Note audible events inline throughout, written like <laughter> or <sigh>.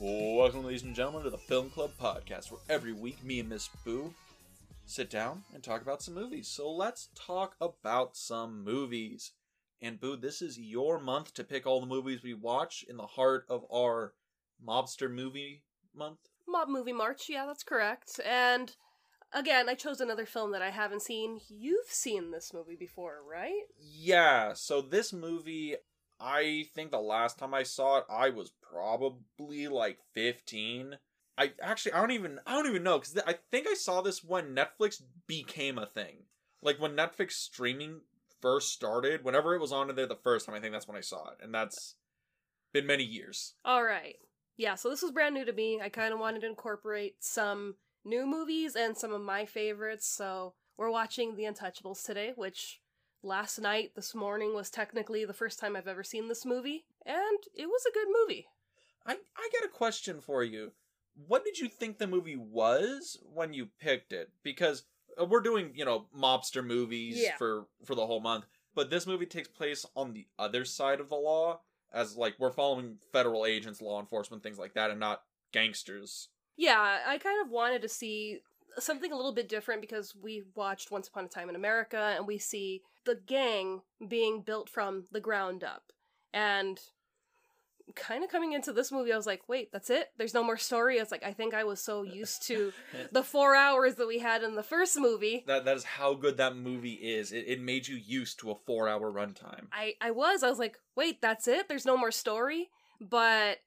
Welcome, ladies and gentlemen, to the Film Club podcast, where every week me and Miss Boo sit down and talk about some movies. So let's talk about some movies. And Boo, this is your month to pick all the movies we watch in the heart of our mobster movie month. Mob Movie March, yeah, that's correct. And again, I chose another film that I haven't seen. You've seen this movie before, right? Yeah, so this movie, I think the last time I saw it, I was probably like 15. I actually I don't even I don't even know cuz I think I saw this when Netflix became a thing. Like when Netflix streaming first started, whenever it was on there the first time, I think that's when I saw it. And that's been many years. All right. Yeah, so this was brand new to me. I kind of wanted to incorporate some new movies and some of my favorites. So we're watching The Untouchables today, which last night, this morning, was technically the first time I've ever seen this movie. And it was a good movie. I I got a question for you. What did you think the movie was when you picked it? Because uh, we're doing, you know, mobster movies Yeah. for for the whole month, but this movie takes place on the other side of the law as like we're following federal agents, law enforcement, things like that and not gangsters. Yeah, I kind of wanted to see something a little bit different because we watched Once Upon a Time in America and we see the gang being built from the ground up. And kind of coming into this movie, I was like, wait, that's it? There's no more story? It's like, I think I was so used to <laughs> the four hours that we had in the first movie. That that is how good that movie is. It, it made you used to a four hour runtime. I, I was. I was like, wait, that's it? There's no more story? But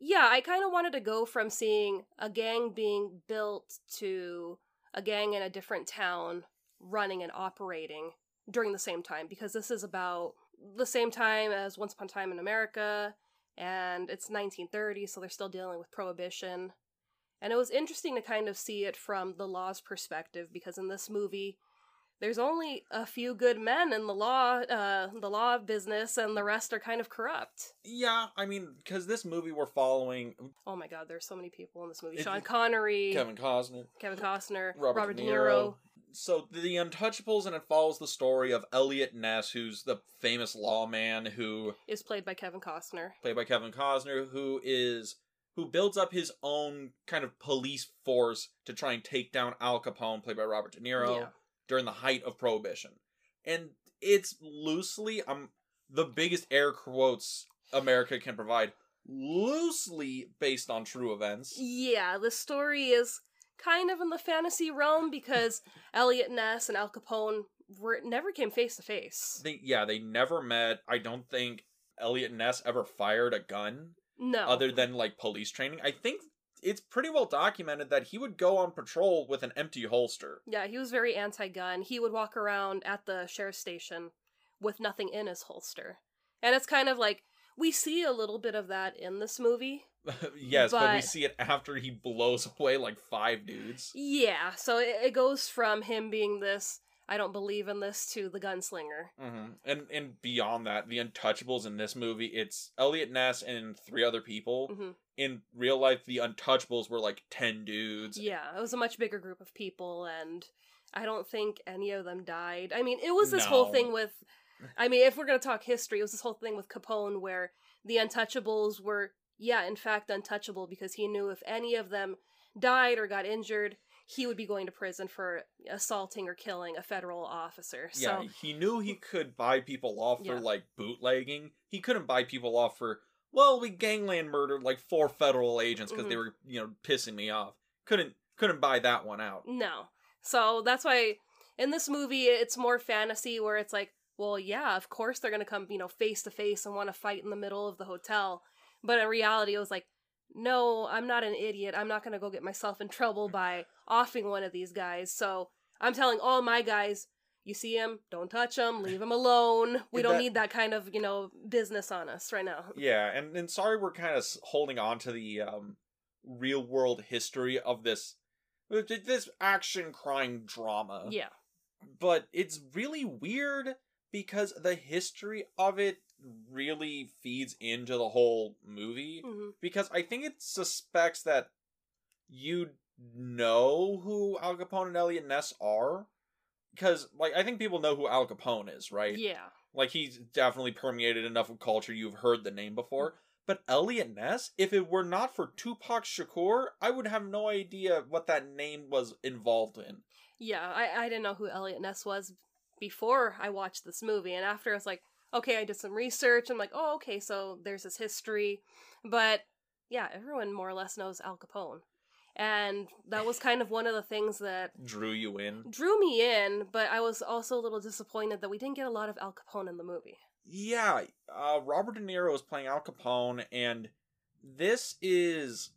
yeah, I kind of wanted to go from seeing a gang being built to a gang in a different town running and operating during the same time because this is about the same time as Once Upon a Time in America and it's 1930, so they're still dealing with prohibition. And it was interesting to kind of see it from the law's perspective because in this movie, there's only a few good men in the law, uh, the law business, and the rest are kind of corrupt. Yeah, I mean, because this movie we're following Oh my God, there's so many people in this movie: Sean Connery, Kevin Costner, Kevin Costner, Robert, Robert, De De Niro. Niro. So the Untouchables, and it follows the story of Eliot Ness, who's the famous lawman who is played by Kevin Costner. played by Kevin Costner, who is who builds up his own kind of police force to try and take down Al Capone, played by Robert De Niro, Yeah. During the height of Prohibition. And it's loosely, um, the biggest air quotes America can provide, loosely based on true events. Yeah, the story is kind of in the fantasy realm because <laughs> Eliot Ness and Al Capone were never came face to face. They, yeah, they never met. I don't think Eliot Ness ever fired a gun. No, other than like police training. I think it's pretty well documented that he would go on patrol with an empty holster. Yeah, he was very anti-gun. He would walk around at the sheriff's station with nothing in his holster. And it's kind of like we see a little bit of that in this movie. <laughs> yes, but... we see it after he blows <laughs> away like five dudes. Yeah, so it, it goes from him being this I don't believe in this to the gunslinger. hmm And and beyond that, the Untouchables in this movie, it's Eliot Ness and three other people. hmm In real life, the Untouchables were like ten dudes. Yeah, it was a much bigger group of people and I don't think any of them died. I mean, it was this whole thing with I mean, if we're going to talk history, it was this whole thing with Capone where the untouchables were yeah, in fact untouchable because he knew if any of them died or got injured, he would be going to prison for assaulting or killing a federal officer. Yeah, So, he knew he could buy people off for like bootlegging. He couldn't buy people off for well, we gangland murdered like four federal agents because they Mhm. were you know pissing me off. Couldn't couldn't buy that one out. no. So that's why in this movie it's more fantasy where it's like, well, yeah, of course they're going to come, you know, face to face and want to fight in the middle of the hotel. But in reality, it was like, no, I'm not an idiot. I'm not going to go get myself in trouble <laughs> by offing one of these guys. So I'm telling all my guys, you see him, don't touch him, leave him alone. <laughs> We don't that- need that kind of, you know, business on us right now. <laughs> Yeah, and and sorry we're kind of holding on to the um real world history of this this action crime drama. Yeah. but it's really weird because the history of it really feeds into the whole movie hmm because I think it suspects that you know who Al Capone and Eliot Ness are because like I think people know who Al Capone is, right? Yeah. Like he's definitely permeated enough of culture you've heard the name before. Mm-hmm. But Eliot Ness, if it were not for Tupac Shakur, I would have no idea what that name was involved in. Yeah, I, I didn't know who Eliot Ness was before I watched this movie, and after I was like, okay, I did some research. I'm like, oh, okay, so there's this history. But yeah, everyone more or less knows Al Capone. And that was kind of one of the things that Drew you in. drew me in, but I was also a little disappointed that we didn't get a lot of Al Capone in the movie. Yeah, uh, Robert De Niro is playing Al Capone, and this is,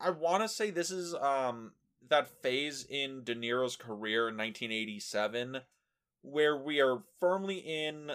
I want to say this is um that phase in De Niro's career in 1987, where we are firmly in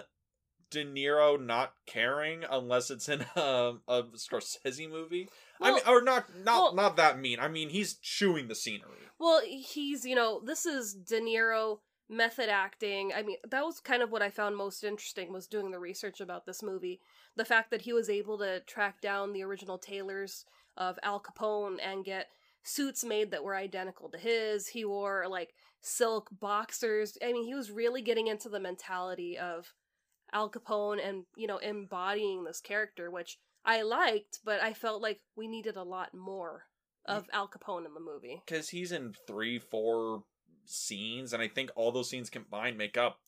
De Niro not caring unless it's in a, <laughs> um, a Scorsese movie. I mean, or not, not, well- not that mean. I mean, he's chewing the scenery. Well, he's, you know, this is De Niro method acting. I mean, that was kind of what I found most interesting was doing the research about this movie. The fact that he was able to track down the original tailors of Al Capone and get suits made that were identical to his. He wore like silk boxers. I mean, he was really getting into the mentality of Al Capone and, you know, embodying this character, which I liked, but I felt like we needed a lot more of Al Capone in the movie. because he's in three, four scenes, and I think all those scenes combined make up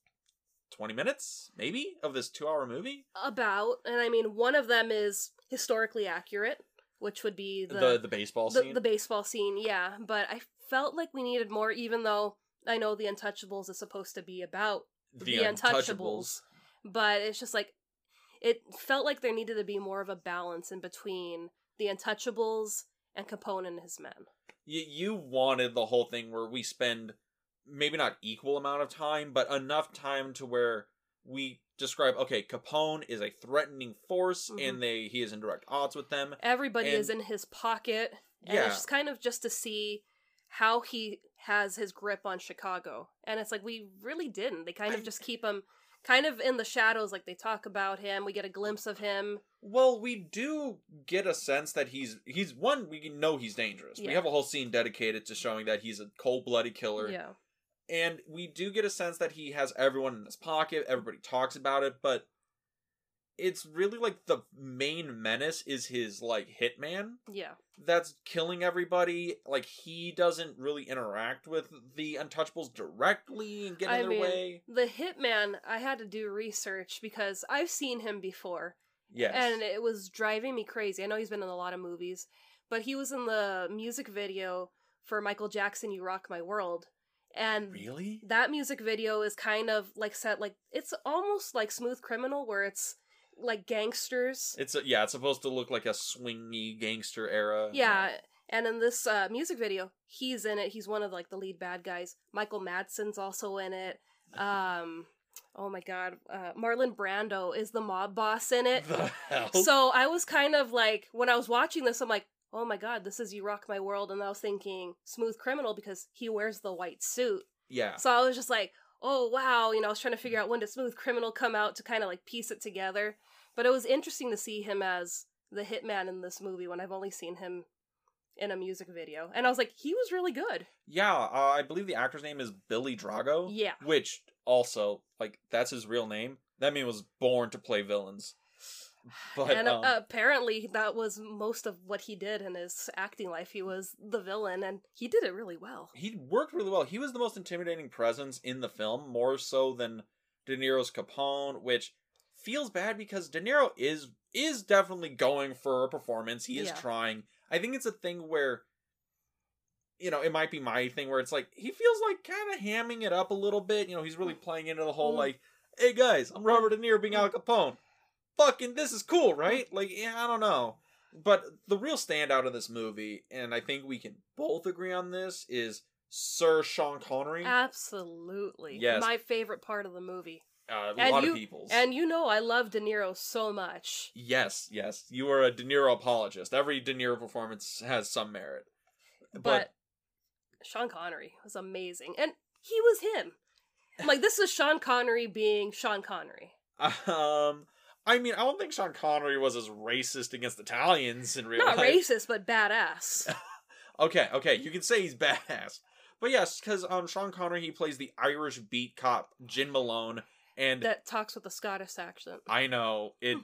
twenty minutes, maybe, of this two-hour movie. About, and I mean, one of them is historically accurate, which would be The the the, baseball the, scene. the baseball scene, yeah. But I felt like we needed more, even though I know the Untouchables is supposed to be about the, Untouchables. But it's just like it felt like there needed to be more of a balance in between the Untouchables and Capone and his men. You you wanted the whole thing where we spend maybe not equal amount of time, but enough time to where we describe okay, Capone is a threatening force, Mhm. and they he is in direct odds with them. Everybody is in his pocket, and Yeah. it's just kind of just to see how he has his grip on Chicago. And it's like we really didn't. They kind of just keep him kind of in the shadows like they talk about him. We get a glimpse of him. Well, we do get a sense that he's he's one. We know he's dangerous. We have a whole scene dedicated to showing that he's a cold blooded killer. Yeah. and we do get a sense that he has everyone in his pocket everybody talks about it but it's really like the main menace is his like hitman Yeah. that's killing everybody like he doesn't really interact with the untouchables directly and get in I their mean, way The hitman, I had to do research because I've seen him before. yes And it was driving me crazy. I know he's been in a lot of movies, but he was in the music video for Michael Jackson You Rock My World. And really that music video is kind of like set like it's almost like Smooth Criminal where it's like gangsters. it's a, yeah it's supposed to look like a swingy gangster era yeah. And in this uh, music video, he's in it. He's one of like the lead bad guys. Michael Madsen's also in it. <laughs> Um, oh my god, uh, Marlon Brando is the mob boss in it. So I was kind of like, when I was watching this, I'm like, oh my god, this is You Rock My World. And I was thinking Smooth Criminal because he wears the white suit. yeah So I was just like, oh wow, you know, I was trying to figure out when did Smooth Criminal come out to kind of like piece it together. But it was interesting to see him as the hitman in this movie when I've only seen him in a music video. And I was like, he was really good. yeah uh, i believe the actor's name is billy drago Yeah. which also like that's his real name that man was born to play villains <sighs> but and uh, um, apparently that was most of what he did in his acting life. He was the villain and he did it really well. he worked really well he was the most intimidating presence in the film more so than de niro's capone which feels bad because de niro is is definitely going for a performance he is Yeah. trying i think it's a thing where you know it might be my thing where it's like he feels like kind of hamming it up a little bit you know he's really playing into the whole Mm. like hey guys i'm robert de niro being al capone fucking this is cool right Mm. like yeah i don't know but the real standout of this movie and i think we can both agree on this is sir sean connery Absolutely. Yes. My favorite part of the movie. Uh, a and lot you- of people's And you know I love De Niro so much. yes yes you are a de niro apologist every de niro performance has some merit But, Sean Connery was amazing. And he was him. I'm like, this is Sean Connery being Sean Connery. Um, I mean, I don't think Sean Connery was as racist against Italians in real Not life. racist, but badass. <laughs> Okay, okay, you can say he's badass, but yes, because um, Sean Connery he plays the Irish beat cop Jim Malone, and that talks with a Scottish accent. I know it.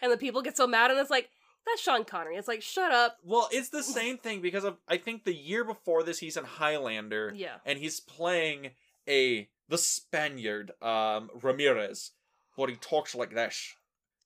And the people get so mad, and it's like, that's Sean Connery. It's like, shut up. Well, it's the <laughs> same thing because of I think the year before this he's in Highlander Yeah. and he's playing a the Spaniard um Ramirez, but he talks like this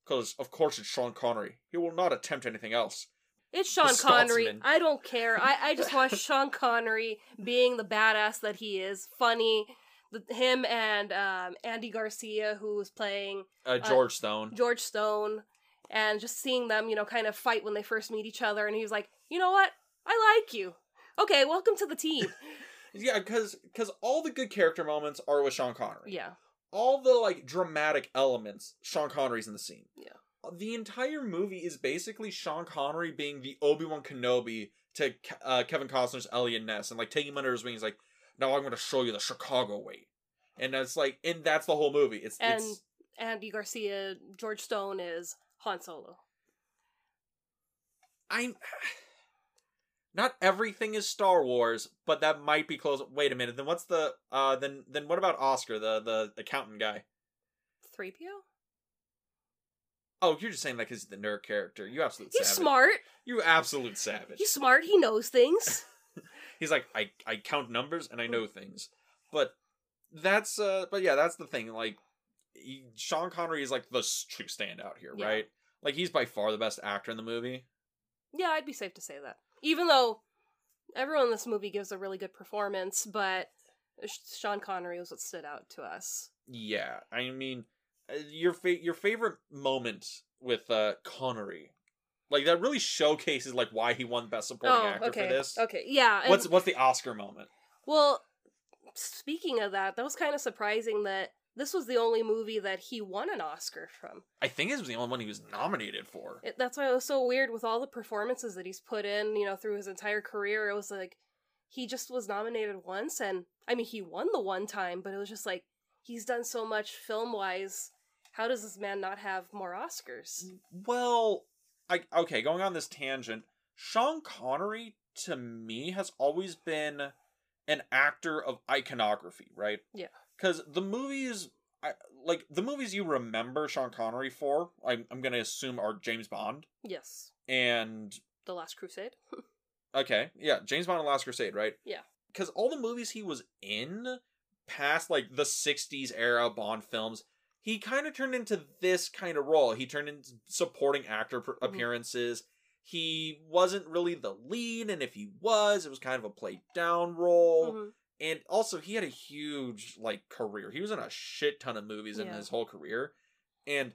because of course it's Sean Connery. He will not attempt anything else. It's Sean The Connery. Scotsman. I don't care. I, I just <laughs> want Sean Connery being the badass that he is. Funny. The, him and um, Andy Garcia, who was playing Uh, George Stone. George Stone, and just seeing them, you know, kind of fight when they first meet each other. And he was like, you know what? I like you. Okay, welcome to the team. <laughs> Yeah, because because all the good character moments are with Sean Connery. yeah. all the like dramatic elements sean connery's in the scene Yeah. the entire movie is basically sean connery being the obi-wan kenobi to uh, kevin costner's eliot ness and like taking him under his wings like now i'm going to show you the chicago way and it's like and that's the whole movie it's And it's Andy Garcia, George Stone is Han Solo. i'm not everything is star wars but that might be close wait a minute then what's the uh then then what about oscar the the accountant guy 3PO? oh you're just saying that because he's the nerd character you absolute He's savage smart. you absolute savage He's smart. He knows things. <laughs> he's like I I count numbers and I know things. But that's uh but yeah, that's the thing like he, Sean Connery is like the true standout here, Yeah. right? Like he's by far the best actor in the movie. yeah, I'd be safe to say that. Even though everyone in this movie gives a really good performance, but Sean Connery was what stood out to us. Yeah, I mean uh, your fa- your favorite moment with uh Connery. Like that really showcases like why he won best supporting oh, actor okay. for this. Okay, yeah. and- What's what's the Oscar moment? Well, speaking of that, that was kind of surprising that this was the only movie that he won an Oscar from. I think this was the only one he was nominated for. It, that's why it was so weird with all the performances that he's put in, you know, through his entire career. It was like he just was nominated once, and I mean, he won the one time, but it was just like he's done so much film wise. How does this man not have more Oscars? Well, I okay, going on this tangent, Sean Connery to me has always been an actor of iconography, right? Yeah. Cuz the movies I, like the movies you remember Sean Connery for, I'm I'm going to assume are James Bond Yes, and The Last Crusade. <laughs> okay, yeah, James Bond and The Last Crusade, right? Yeah. Cuz all the movies he was in past like the 60s era Bond films he kind of turned into this kind of role. He turned into supporting actor pr- Mhm. appearances. He wasn't really the lead, and if he was, it was kind of a played down role. Mhm. And also, he had a huge like career. He was in a shit ton of movies in his whole career, and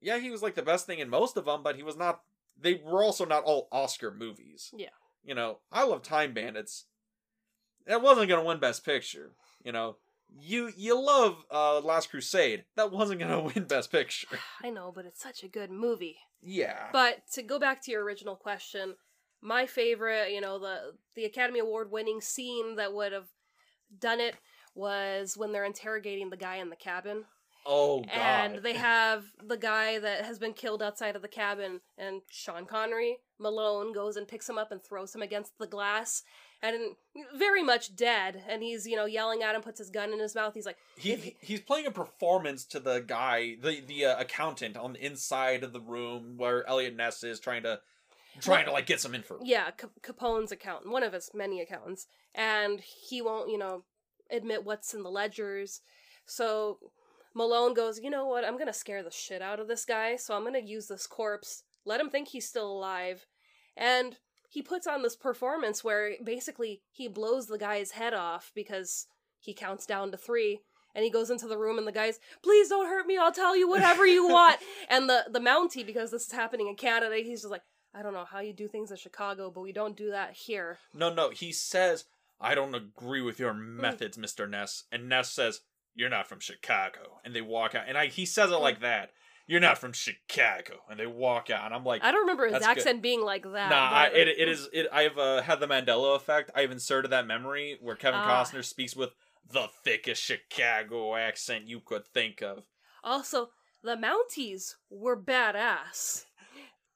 yeah, he was like the best thing in most of them. But he was not. They were also not all Oscar movies. Yeah. You know, I love Time Bandits. That wasn't gonna win Best Picture. You know, you you love uh Last Crusade. That wasn't gonna <laughs> win Best Picture. <sighs> I know, but it's such a good movie. Yeah. But to go back to your original question, my favorite, you know, the the Academy Award winning scene that would have done it was when they're interrogating the guy in the cabin. oh god. And they have the guy that has been killed outside of the cabin, and Sean Connery, Malone, goes and picks him up and throws him against the glass, and very much dead. And he's, you know, yelling at him, puts his gun in his mouth. He's like, he, he- he's playing a performance to the guy, the the uh, accountant on the inside of the room where Eliot Ness is trying to trying to like get some info. yeah, Cap- Capone's accountant, one of his many accountants, and he won't, you know, admit what's in the ledgers. So Malone goes, you know what? I'm gonna scare the shit out of this guy. So I'm gonna use this corpse, let him think he's still alive, and he puts on this performance where basically he blows the guy's head off because he counts down to three. And he goes into the room, and the guy's, "Please don't hurt me. I'll tell you whatever you <laughs> want." and the the Mountie, because this is happening in Canada, he's just like, I don't know how you do things in Chicago, but we don't do that here. No, no, he says, I don't agree with your hmm. methods, Mr. Ness. And Ness says, You're not from Chicago. And they walk out. And I he says it hmm. like that. You're not from Chicago. And they walk out. And I'm like, I don't remember his That's good. accent being like that. Nah, I, it, it is. It, I've uh, had the Mandela effect. I've inserted that memory where Kevin Ah. Costner speaks with the thickest Chicago accent you could think of. Also, the Mounties were badass.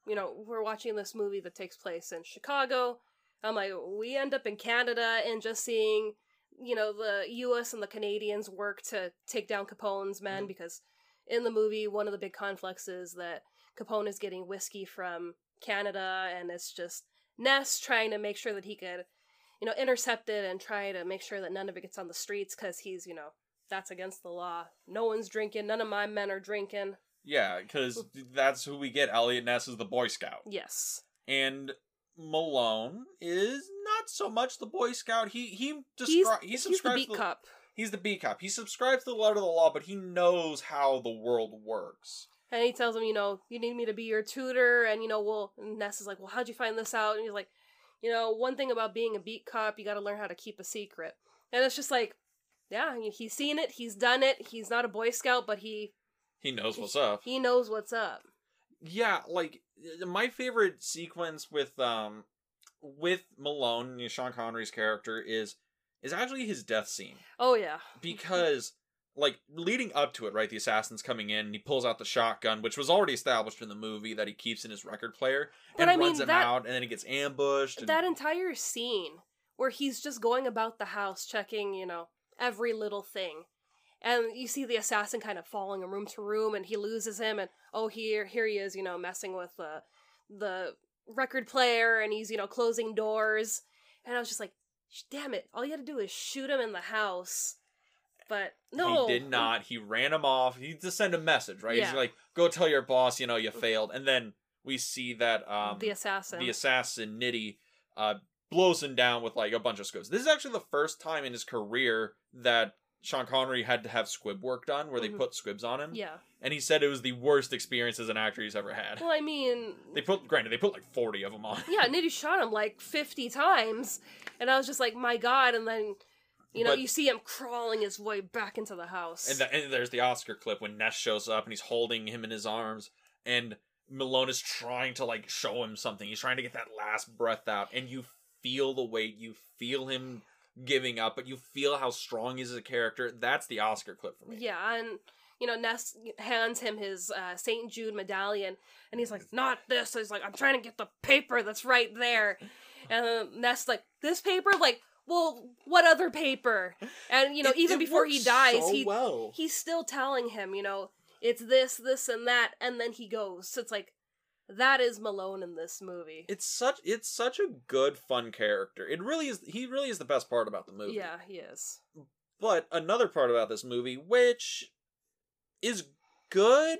You know, we're watching this movie that takes place in Chicago. I'm like, we end up in Canada and just seeing you know the U.S. and the Canadians work to take down Capone's men Mhm. because in the movie one of the big conflicts is that Capone is getting whiskey from Canada, and it's just Ness trying to make sure that he could, you know, intercept it and try to make sure that none of it gets on the streets because he's, you know, that's against the law. No one's drinking. None of my men are drinking. Yeah, because that's who we get. Eliot Ness is the Boy Scout, Yes. and Malone is not so much the Boy Scout. He he He's, descri- he he's the subscribes beat to- cop. He's the B cop. He subscribes to the letter of the law, but he knows how the world works. And he tells him, you know, you need me to be your tutor, and you know, well, Ness is like, well, how'd you find this out? And he's like, you know, one thing about being a beat cop, you got to learn how to keep a secret. And it's just like, yeah, he's seen it, he's done it. He's not a Boy Scout, but he He knows what's up. he knows what's up. Yeah, like my favorite sequence with um with Malone, you know, Sean Connery's character is is actually his death scene Oh yeah, <laughs> because like leading up to it, right? The assassin's coming in, and he pulls out the shotgun, which was already established in the movie that he keeps in his record player, But and I mean, runs him that- out, and then he gets ambushed. And, that entire scene where he's just going about the house checking, you know, every little thing. And you see the assassin kind of falling a room to room and he loses him and oh here here he is, you know, messing with the the record player and he's, you know, closing doors. And I was just like, "Sh- damn it, all you had to do is shoot him in the house. But no. He did not. He ran him off. He just sent a message, right? Yeah. He's like, "Go tell your boss, you know, you failed." And then we see that um the assassin. the assassin Nitti uh blows him down with like a bunch of squibs. This is actually the first time in his career that Sean Connery had to have squib work done, where they Mhm. put squibs on him. yeah. And he said it was the worst experience as an actor he's ever had. Well, I mean, They put, granted, they put like forty of them on. yeah, <laughs> Nitti shot him like 50 times. And I was just like, my God. And then, you know, But- you see him crawling his way back into the house. And, the, and there's the Oscar clip when Ness shows up and he's holding him in his arms, and Malone is trying to like show him something. He's trying to get that last breath out, and you feel the weight. You feel him giving up, but you feel how strong he is as a character. That's the Oscar clip for me. yeah, and, you know, Ness hands him his uh, St. Jude medallion. And he's like, not this. So He's like, I'm trying to get the paper that's right there. <laughs> And Ness like, this paper? Like, well, what other paper? And, you know, It- even it before he dies, so he well. he's still telling him, you know, it's this, this, and that, and then he goes. So it's like, that is Malone in this movie. It's such it's such a good fun character. It really is. He really is the best part about the movie. Yeah, he is. But another part about this movie, which is good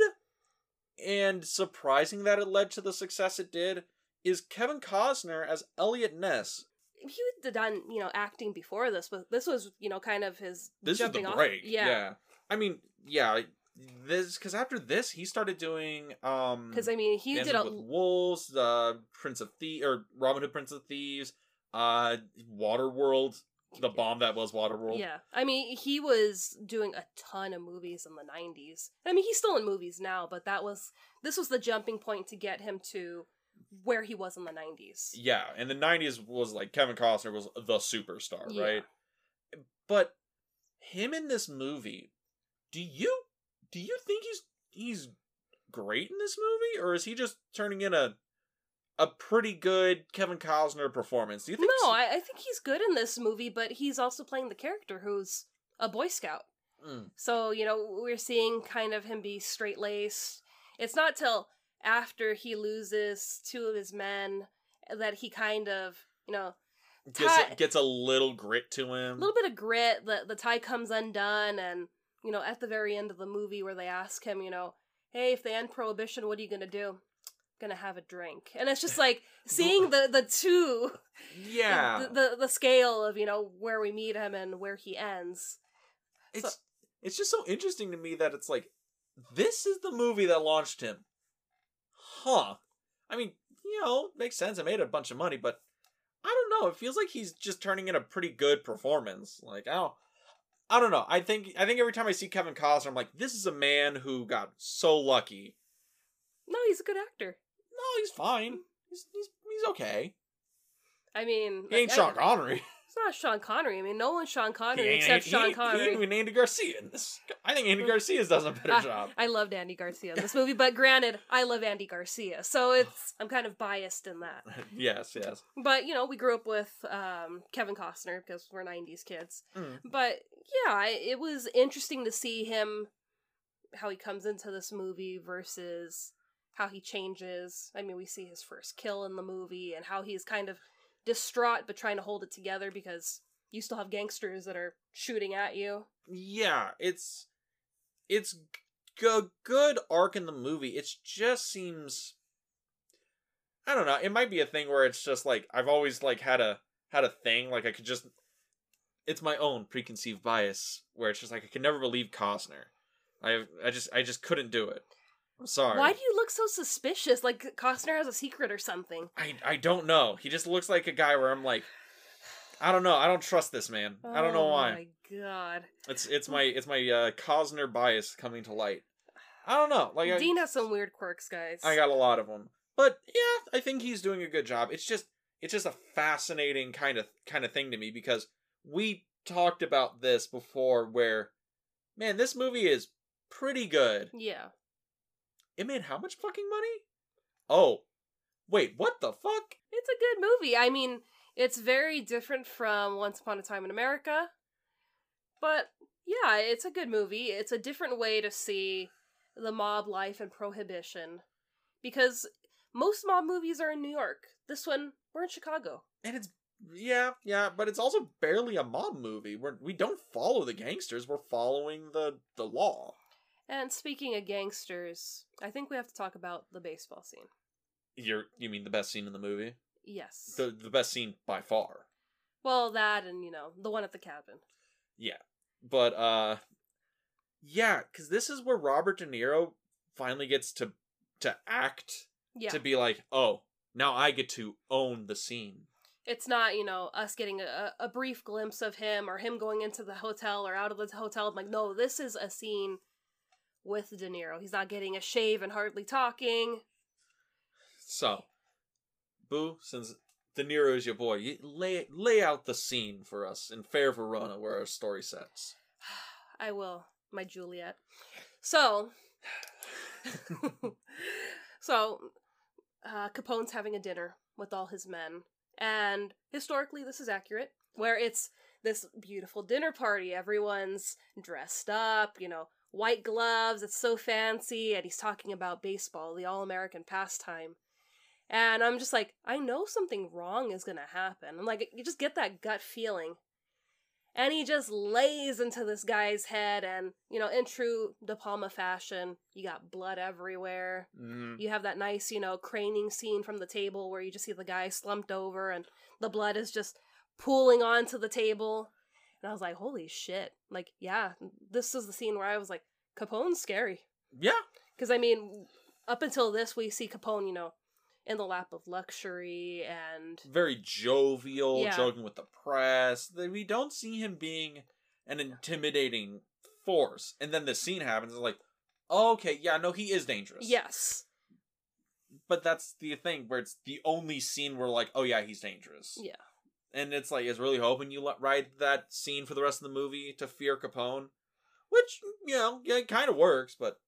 and surprising that it led to the success it did, is Kevin Costner as Eliot Ness. He had done, you know, acting before this, but this was, you know, kind of his This jumping is the off. break. Yeah. I mean, yeah. This because after this he started doing um Because I mean, he Dances did a with Wolves, uh, Prince of Thieves, or Robin Hood, Prince of Thieves, uh, Waterworld, the bomb that was Waterworld. yeah. I mean, he was doing a ton of movies in the '90s. I mean, he's still in movies now, but that was this was the jumping point to get him to where he was in the '90s. Yeah, and the '90s was like Kevin Costner was the superstar, Yeah. right? But him in this movie, do you do you think he's he's great in this movie, or is he just turning in a a pretty good Kevin Costner performance? Do you think? No, I, I think he's good in this movie, but he's also playing the character who's a Boy Scout. Mm. So, you know, we're seeing kind of him be straight laced. It's not till after he loses two of his men that he kind of, you know, gets Ty- gets a little grit to him. a little bit of grit. The the tie comes undone, and you know, at the very end of the movie, where they ask him, you know, hey, if they end prohibition, what are you gonna do? Gonna have a drink, and it's just like <laughs> seeing the the two, yeah, the, the the scale of you know where we meet him and where he ends. it's it's just so interesting to me that it's like this is the movie that launched him. Huh. I mean, you know, makes sense. It made a bunch of money, but I don't know. It feels like he's just turning in a pretty good performance. Like, I don't I don't know. I think I think every time I see Kevin Costner, I'm like, this is a man who got so lucky. No, he's a good actor. He's fine. He's he's, he's okay. I mean, He ain't I- Sean Connery. <laughs> It's not Sean Connery. I mean, no one's Sean He Connery ain't- except he Sean ain't- He ain't Connery. even Andy Garcia in this. I think Andy <laughs> Garcia does a better Ah, job. I loved Andy Garcia in this movie, but granted, I love Andy Garcia, so <sighs> it's I'm kind of biased in that. <laughs> yes, yes. But you know, we grew up with um, Kevin Costner because we're '90s kids. Mm. But yeah, I- it was interesting to see him how he comes into this movie versus how he changes. I mean, we see his first kill in the movie and how he's kind of distraught but trying to hold it together because you still have gangsters that are shooting at you. Yeah, it's it's a good arc in the movie. It just seems I don't know. It might be a thing where it's just like I've always like had a had a thing like I could just it's my own preconceived bias where it's just like I could never believe Costner. I I just I just couldn't do it. I'm sorry. Why do you look so suspicious? Like Costner has a secret or something. I I don't know. He just looks like a guy where I'm like <sighs> I don't know. I don't trust this man. I don't know Oh why. my god. It's it's my it's my uh, Costner bias coming to light. I don't know. Like I, Dean has some weird quirks, guys. I got a lot of them, but yeah, I think he's doing a good job. It's just it's just a fascinating kind of kind of thing to me because we talked about this before. Where man, this movie is pretty good. Yeah. It made how much fucking money? Oh, wait, what the fuck? It's a good movie. I mean, it's very different from Once Upon a Time in America. But yeah, it's a good movie. It's a different way to see the mob life and prohibition. Because most mob movies are in New York. This one, we're in Chicago. And it's yeah, yeah, but it's also barely a mob movie. We're we don't follow the gangsters. We're following the the law. And speaking of gangsters, I think we have to talk about the baseball scene. You're you mean the best scene in the movie? Yes. The the best scene by far. well, that and, you know, the one at the cabin. Yeah. But uh yeah, cuz this is where Robert De Niro finally gets to to act Yeah. to be like, "Oh, now I get to own the scene." it's not you know us getting a, a brief glimpse of him or him going into the hotel or out of the hotel I'm like no this is a scene with de niro. He's not getting a shave and hardly talking. So, Boo, since De Niro is your boy, you lay lay out the scene for us in Fair Verona where our story sets. <sighs> i will my juliet. So <laughs> <laughs> so uh, capone's having a dinner with all his men. And historically this is accurate where it's this beautiful dinner party. Everyone's dressed up you know white gloves it's so fancy and he's talking about baseball the all-american pastime and i'm just like i know something wrong is gonna happen i'm like you just get that gut feeling and he just lays into this guy's head and you know in true de palma fashion you got blood everywhere Mm. you have that nice, you know, craning scene from the table where you just see the guy slumped over and the blood is just pooling onto the table. And I was like, holy shit. Like, yeah, this is the scene where I was like, Capone's scary. Yeah, Because, I mean, up until this, we see Capone, you know, in the lap of luxury and. very jovial, Yeah. joking with the press. We don't see him being an intimidating force. And then the scene happens, it's like, oh, okay, yeah, no, he is dangerous. Yes. But that's the thing where it's the only scene where, like, oh, yeah, he's dangerous. Yeah. And it's like, it's really hoping you ride that scene for the rest of the movie to fear Capone. Which, you know, yeah, it kind of works, but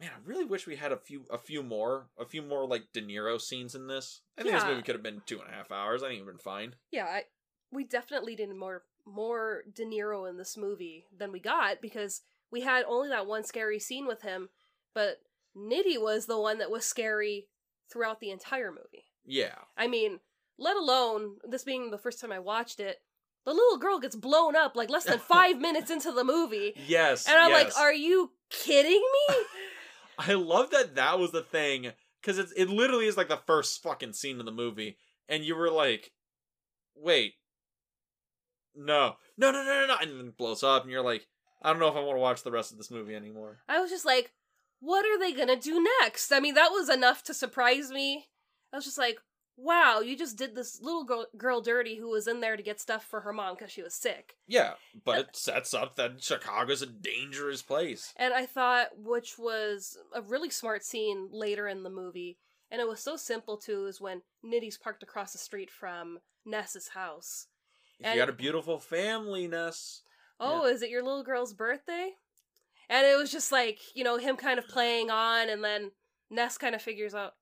man, I really wish we had a few a few more, a few more like De Niro scenes in this. I think this movie could have been two and a half hours. I think it'd been fine. Yeah, I, we definitely did more more De Niro in this movie than we got because we had only that one scary scene with him, but Nitti was the one that was scary throughout the entire movie. Yeah. I mean, let alone this being the first time I watched it, the little girl gets blown up like less than <laughs> five minutes into the movie, Yes. and I'm yes. like, "Are you kidding me?" <laughs> I love that that was the thing because it's it literally is like the first fucking scene in the movie, and you were like, "Wait, no, no, no, no, no, no," and then it blows up, and you're like, "I don't know if I want to watch the rest of this movie anymore." I was just like, what are they gonna do next? I mean, that was enough to surprise me. I was just like, wow, you just did this little girl, girl dirty who was in there to get stuff for her mom because she was sick. Yeah, but it sets up that Chicago's a dangerous place. And I thought, which was a really smart scene later in the movie, and it was so simple too, is when Nitti's parked across the street from Ness's house. You And- got a beautiful family, Ness. oh, is it your little girl's birthday? And it was just like, you know, him kind of playing on, and then Ness kind of figures out,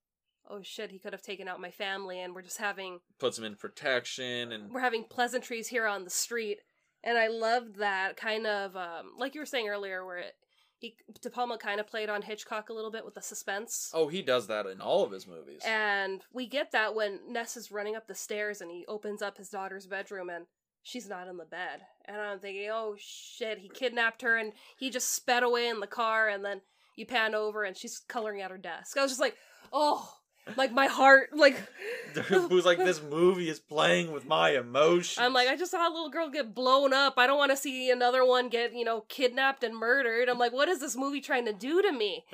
oh shit, he could have taken out my family, and we're just having Puts him in protection and we're having pleasantries here on the street. And I loved that kind of, um, like you were saying earlier, where it, he De Palma kind of played on Hitchcock a little bit with the suspense. oh, he does that in all of his movies. And we get that when Ness is running up the stairs and he opens up his daughter's bedroom and she's not in the bed. And I'm thinking, oh shit, he kidnapped her and he just sped away in the car and then you pan over and she's coloring at her desk. I was just like, oh, like my heart, like. <laughs> Who's like this movie is playing with my emotions. I'm like, I just saw a little girl get blown up. I don't want to see another one get, you know, kidnapped and murdered. I'm like, what is this movie trying to do to me?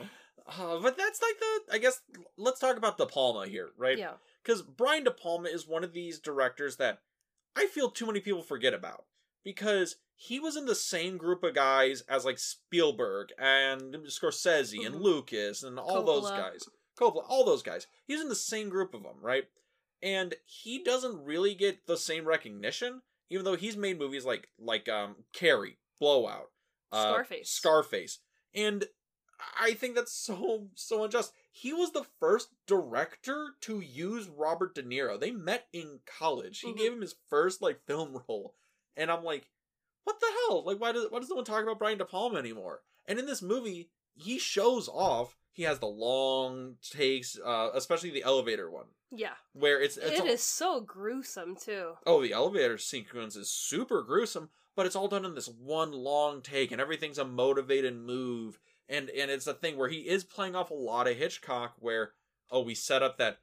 Uh, but that's like the I guess let's talk about De Palma here, right? Yeah. Because Brian De Palma is one of these directors that I feel too many people forget about because he was in the same group of guys as like Spielberg and Scorsese and Mhm. Lucas and all those guys, Coppola, all those guys. He's in the same group of them, right? And he doesn't really get the same recognition, even though he's made movies like like um Carrie, Blowout, uh, Scarface. Scarface, and I think that's so so unjust. He was the first director to use Robert De Niro. They met in college. He Mhm. gave him his first like film <laughs> role, and I'm like, what the hell? Like, why does why does no one talk about Brian De Palma anymore? And in this movie, he shows off. He has the long takes, uh, especially the elevator one, Yeah. where it's, it's It all- is so gruesome, too. Oh, the elevator sequence is super gruesome, but it's all done in this one long take, and everything's a motivated move. And and it's a thing where he is playing off a lot of Hitchcock, where oh, we set up that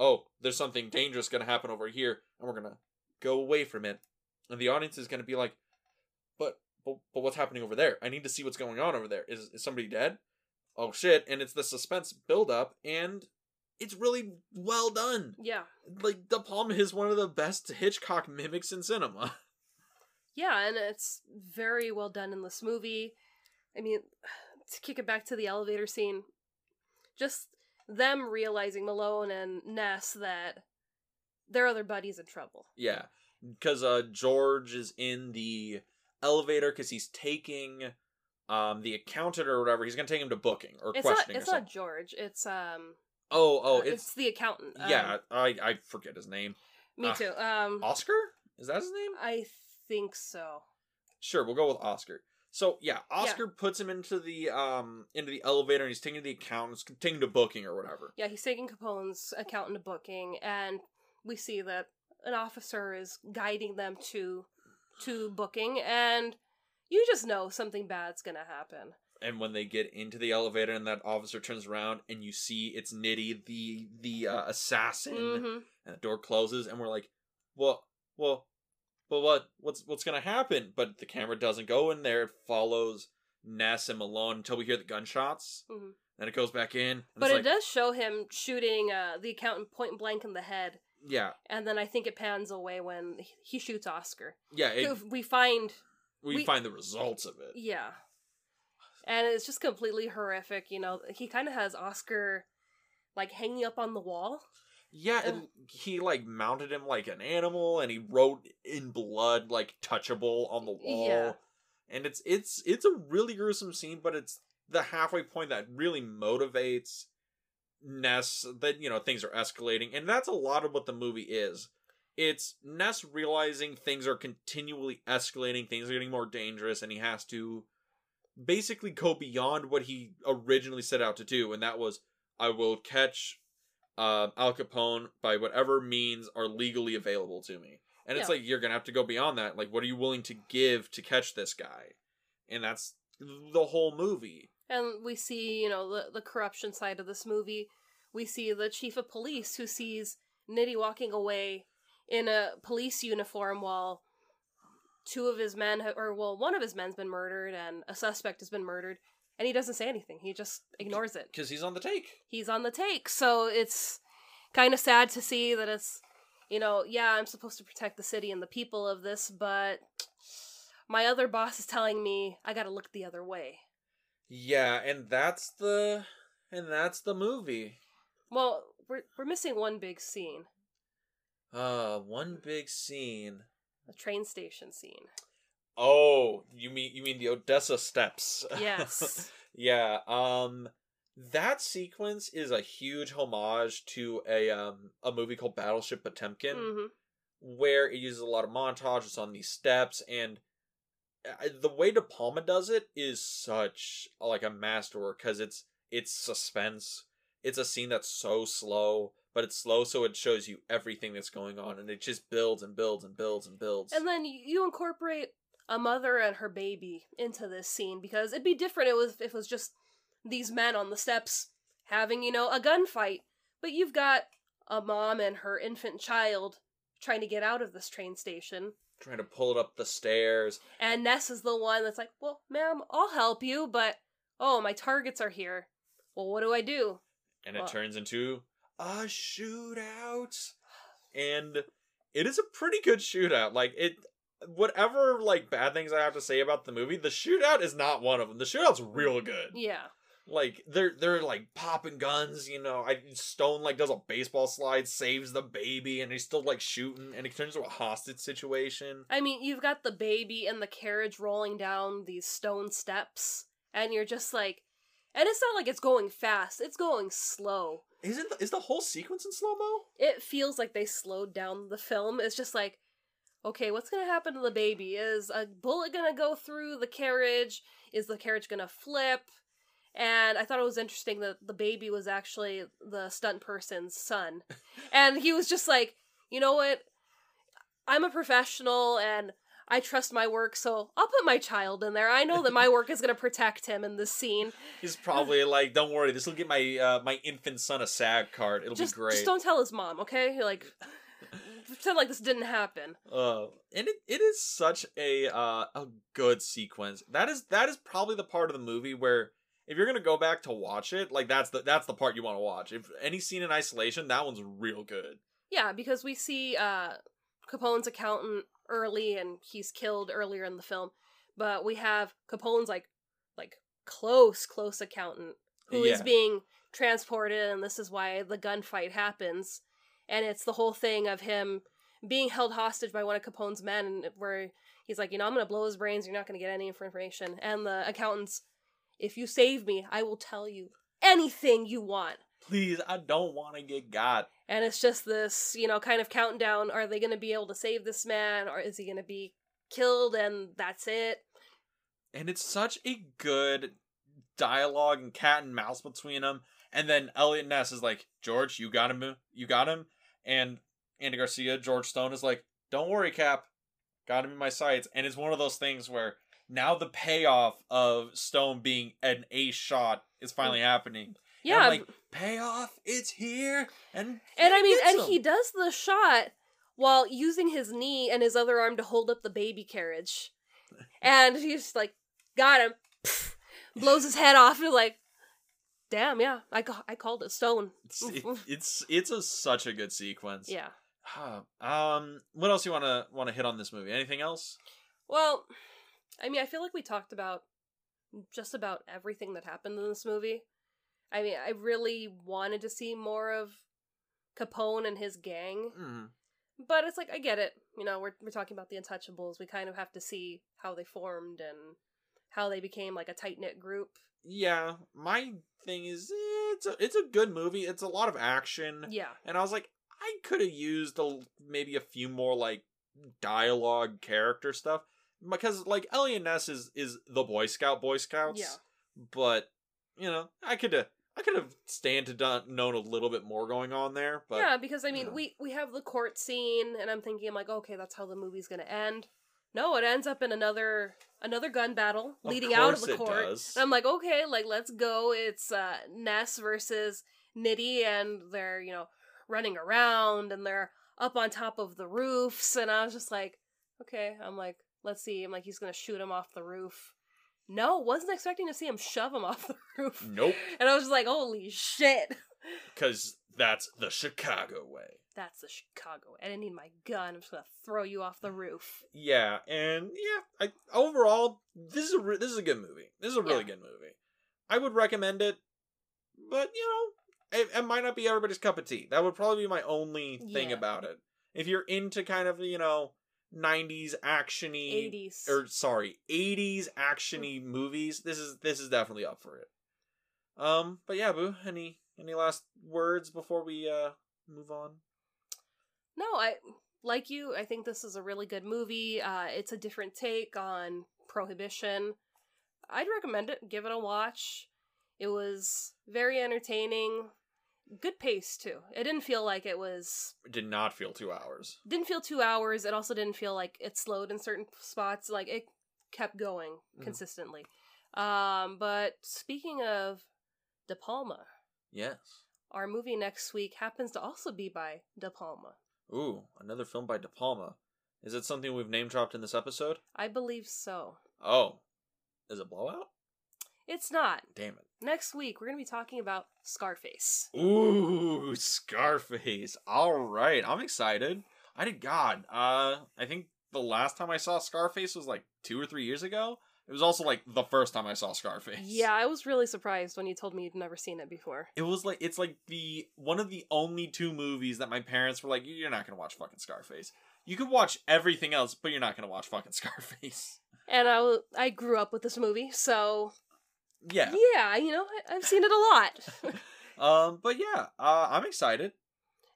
oh, there's something dangerous going to happen over here, and we're gonna go away from it, and the audience is going to be like, but but but what's happening over there? I need to see what's going on over there. Is is somebody dead? Oh shit! And it's the suspense build up, and it's really well done Yeah. like De Palma is one of the best Hitchcock mimics in cinema. <laughs> Yeah, and it's very well done in this movie. I mean, <sighs> to kick it back to the elevator scene, just them realizing Malone and Ness that their other buddy's in trouble. yeah, because uh, George is in the elevator because he's taking um the accountant or whatever. He's gonna take him to booking or It's not. questioning. It's or not. George. It's um. Oh, oh, uh, it's, the accountant. Um, yeah. I I forget his name. Me Ah. too. Um. Oscar is that his name? I think so. Sure, we'll go with Oscar. So yeah, Oscar puts him into the um into the elevator and he's taking the accountants, taking to booking or whatever. Yeah, he's taking Capone's accountant to booking, and we see that an officer is guiding them to to booking, and you just know something bad's gonna happen. and when they get into the elevator and that officer turns around and you see it's Nitti the the uh, assassin hmm and the door closes and we're like well well but what what's what's gonna happen? But the camera doesn't go in there. It follows Ness and Malone until we hear the gunshots. Mhm. then it goes back in. But it like, does show him shooting uh, the accountant point blank in the head, yeah. And then I think it pans away when he shoots Oscar. yeah it, we find, we, we- find the results of it yeah, and it's just completely horrific. You know, he kind of has Oscar like hanging up on the wall. yeah and he like mounted him like an animal and he wrote in blood like touchable on the wall Yeah. and it's it's it's a really gruesome scene but it's the halfway point that really motivates ness that you know things are escalating and that's a lot of what the movie is it's ness realizing things are continually escalating things are getting more dangerous and he has to basically go beyond what he originally set out to do and that was i will catch uh, al capone by whatever means are legally available to me and it's Yeah. like you're gonna have to go beyond that like what are you willing to give to catch this guy and that's the whole movie And we see, you know, the, the corruption side of this movie. We see the chief of police who sees Nitti walking away in a police uniform while two of his men, ha- or well, one of his men's been murdered and a suspect has been murdered. And he doesn't say anything. He just ignores it. because he's on the take He's on the take. So it's kind of sad to see that it's, you know, yeah, I'm supposed to protect the city and the people of this, but my other boss is telling me I gotta look the other way. yeah and that's the and that's the movie Well, we're we're missing one big scene. Uh one big scene The train station scene. Oh, you mean you mean the Odessa steps? <laughs> Yes. yeah. Um, that sequence is a huge homage to a um a movie called Battleship Potemkin, hmm where it uses a lot of montages on these steps, and uh, the way De Palma does it is such like a masterwork because it's it's suspense. It's a scene that's so slow, but it's slow so it shows you everything that's going on, and it just builds and builds and builds and builds. And then you- incorporate a mother and her baby into this scene because it'd be different it was if it was just these men on the steps having, you know, a gunfight. But you've got a mom and her infant child trying to get out of this train station. trying to pull it up the stairs. And Ness is the one that's like, Well, ma'am, I'll help you, but oh, my targets are here. Well, what do I do? and it Well- turns into a shootout. And it is a pretty good shootout. Like it whatever like bad things i have to say about the movie the shootout is not one of them. The shootout's real good. Yeah. like they're they're like popping guns you know. I stone like does a baseball slide saves the baby and he's still like shooting and it turns into a hostage situation. I mean, you've got the baby and the carriage rolling down these stone steps, and you're just like, and it's not like it's going fast, it's going slow. Isn't the, is the whole sequence in slow-mo It feels like they slowed down the film. It's just like, okay, what's gonna happen to the baby? Is a bullet gonna go through the carriage? Is the carriage gonna flip? And I thought it was interesting that the baby was actually the stunt person's son. <laughs> and he was just like, you know what? I'm a professional and I trust my work, so I'll put my child in there. I know that my work is going to protect him in this scene. he's probably like don't worry this will get my uh my infant son a sag card it'll Just, be great just don't tell his mom, okay? Like, pretend like this didn't happen. Uh, and it, it is such a uh a good sequence. That is that is probably the part of the movie where if you're gonna go back to watch it, like that's the that's the part you want to watch. If any scene in isolation, that one's real good. Yeah, because we see uh Capone's accountant early and he's killed earlier in the film. But we have Capone's like like close, close accountant who is Yeah. being transported and this is why the gunfight happens. And it's the whole thing of him being held hostage by one of Capone's men where he's like, you know, I'm gonna blow his brains, you're not gonna get any information. And the accountant's if you save me, I will tell you anything you want. Please, I don't want to get got. And it's just this, you know, kind of countdown. Are they going to be able to save this man, or is he going to be killed and that's it? And it's such a good dialogue and cat and mouse between them. And then Eliot Ness is like, George, you got him, uh, you got him. And Andy Garcia, George Stone is like, don't worry, Cap, got him in my sights. And it's one of those things where now the payoff of Stone being an ace shot is finally happening. Yeah, like, payoff, it's here. And and I mean, and him. he does the shot while using his knee and his other arm to hold up the baby carriage, and he's like, got him, <laughs> blows his head off, and like, damn, yeah, I ca- I called it Stone. It's, it- it's it's a such a good sequence. Yeah. <sighs> um, what else you want to want to hit on this movie? Anything else? Well, I mean, I feel like we talked about just about everything that happened in this movie. I mean, I really wanted to see more of Capone and his gang, Mm. but it's like I get it. You know, we're we're talking about the Untouchables. We kind of have to see how they formed and how they became like a tight knit group. Yeah, my thing is it's a it's a good movie. It's a lot of action, Yeah, and I was like, I could have used a, maybe a few more like dialogue character stuff because like Eliot Ness is is the Boy Scout Boy Scouts. Yeah. but you know, I could have I could have stand to done, known a little bit more going on there. But yeah, because I mean, yeah. we we have the court scene, and I'm thinking, I'm like, okay, that's how the movie's gonna end. No, it ends up in another another gun battle Of leading out of the court. does. And I'm like, okay, like let's go. It's uh Ness versus Nitti, and they're you know running around, and they're up on top of the roofs, and I was just like, okay, I'm like, let's see. I'm like, he's gonna shoot him off the roof. No, wasn't expecting to see him shove him <laughs> off the roof. Nope, And I was just like, holy shit. <laughs> because that's the Chicago way. That's the Chicago. Way. I didn't need my gun. I'm just gonna throw you off the roof. Yeah, and yeah, I overall this is a re- this is a good movie. This is a really Yeah. good movie. I would recommend it, but you know, it, it might not be everybody's cup of tea. That would probably be my only thing Yeah. about it. If you're into kind of you know 90s actiony 80s. or sorry, 80s actiony movies. This is this is definitely up for it. Um, but yeah, Boo, any any last words before we uh move on? No, I like you. I think this is a really good movie. Uh, it's a different take on prohibition. I'd recommend it. Give it a watch. It was very entertaining. Good pace too. It didn't feel like it was It did not feel 2 hours. didn't feel 2 hours. It also didn't feel like it slowed in certain spots. Like it kept going Mm. consistently. Um, but speaking of De Palma, Yes. our movie next week happens to also be by De Palma. Ooh, another film by De Palma. Is it something we've name dropped in this episode? I believe so. Oh. Is it Blowout? It's not. Damn it. Next week, we're going to be talking about Scarface. Ooh, <laughs> Scarface. All right, I'm excited. I did God. Uh, I think the last time I saw Scarface was like two or three years ago. It was also like the first time I saw Scarface. Yeah, I was really surprised when you told me you'd never seen it before. It was like it's like the one of the only two movies that my parents were like, "You're not gonna watch fucking Scarface. You could watch everything else, but you're not gonna watch fucking <laughs> Scarface." And I, I grew up with this movie, so Yeah. yeah, you know, I- I've seen it a lot. <laughs> Um, but yeah, uh, I'm excited.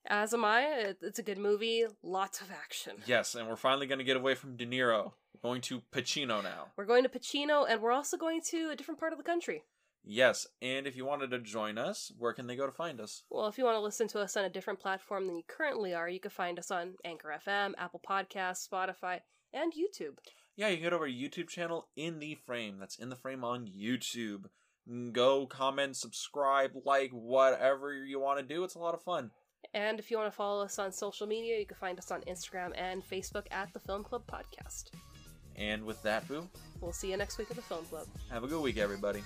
As am I. It- It's a good movie, lots of action. Yes, and we're finally gonna get away from De Niro. We're going to Pacino now. We're going to Pacino, and we're also going to a different part of the country. Yes, and if you wanted to join us, where can they go to find us? Well, if you want to listen to us on a different platform than you currently are, you can find us on Anchor FM, Apple Podcasts, Spotify, and YouTube. Yeah, you can go to our YouTube channel, In the Frame. That's In the Frame on YouTube. Go comment, subscribe, like, whatever you want to do. It's a lot of fun. And if you want to follow us on social media, you can find us on Instagram and Facebook at the Film Club Podcast. And with that, Boo, We'll see you next week at the Film Club. have a good week, everybody.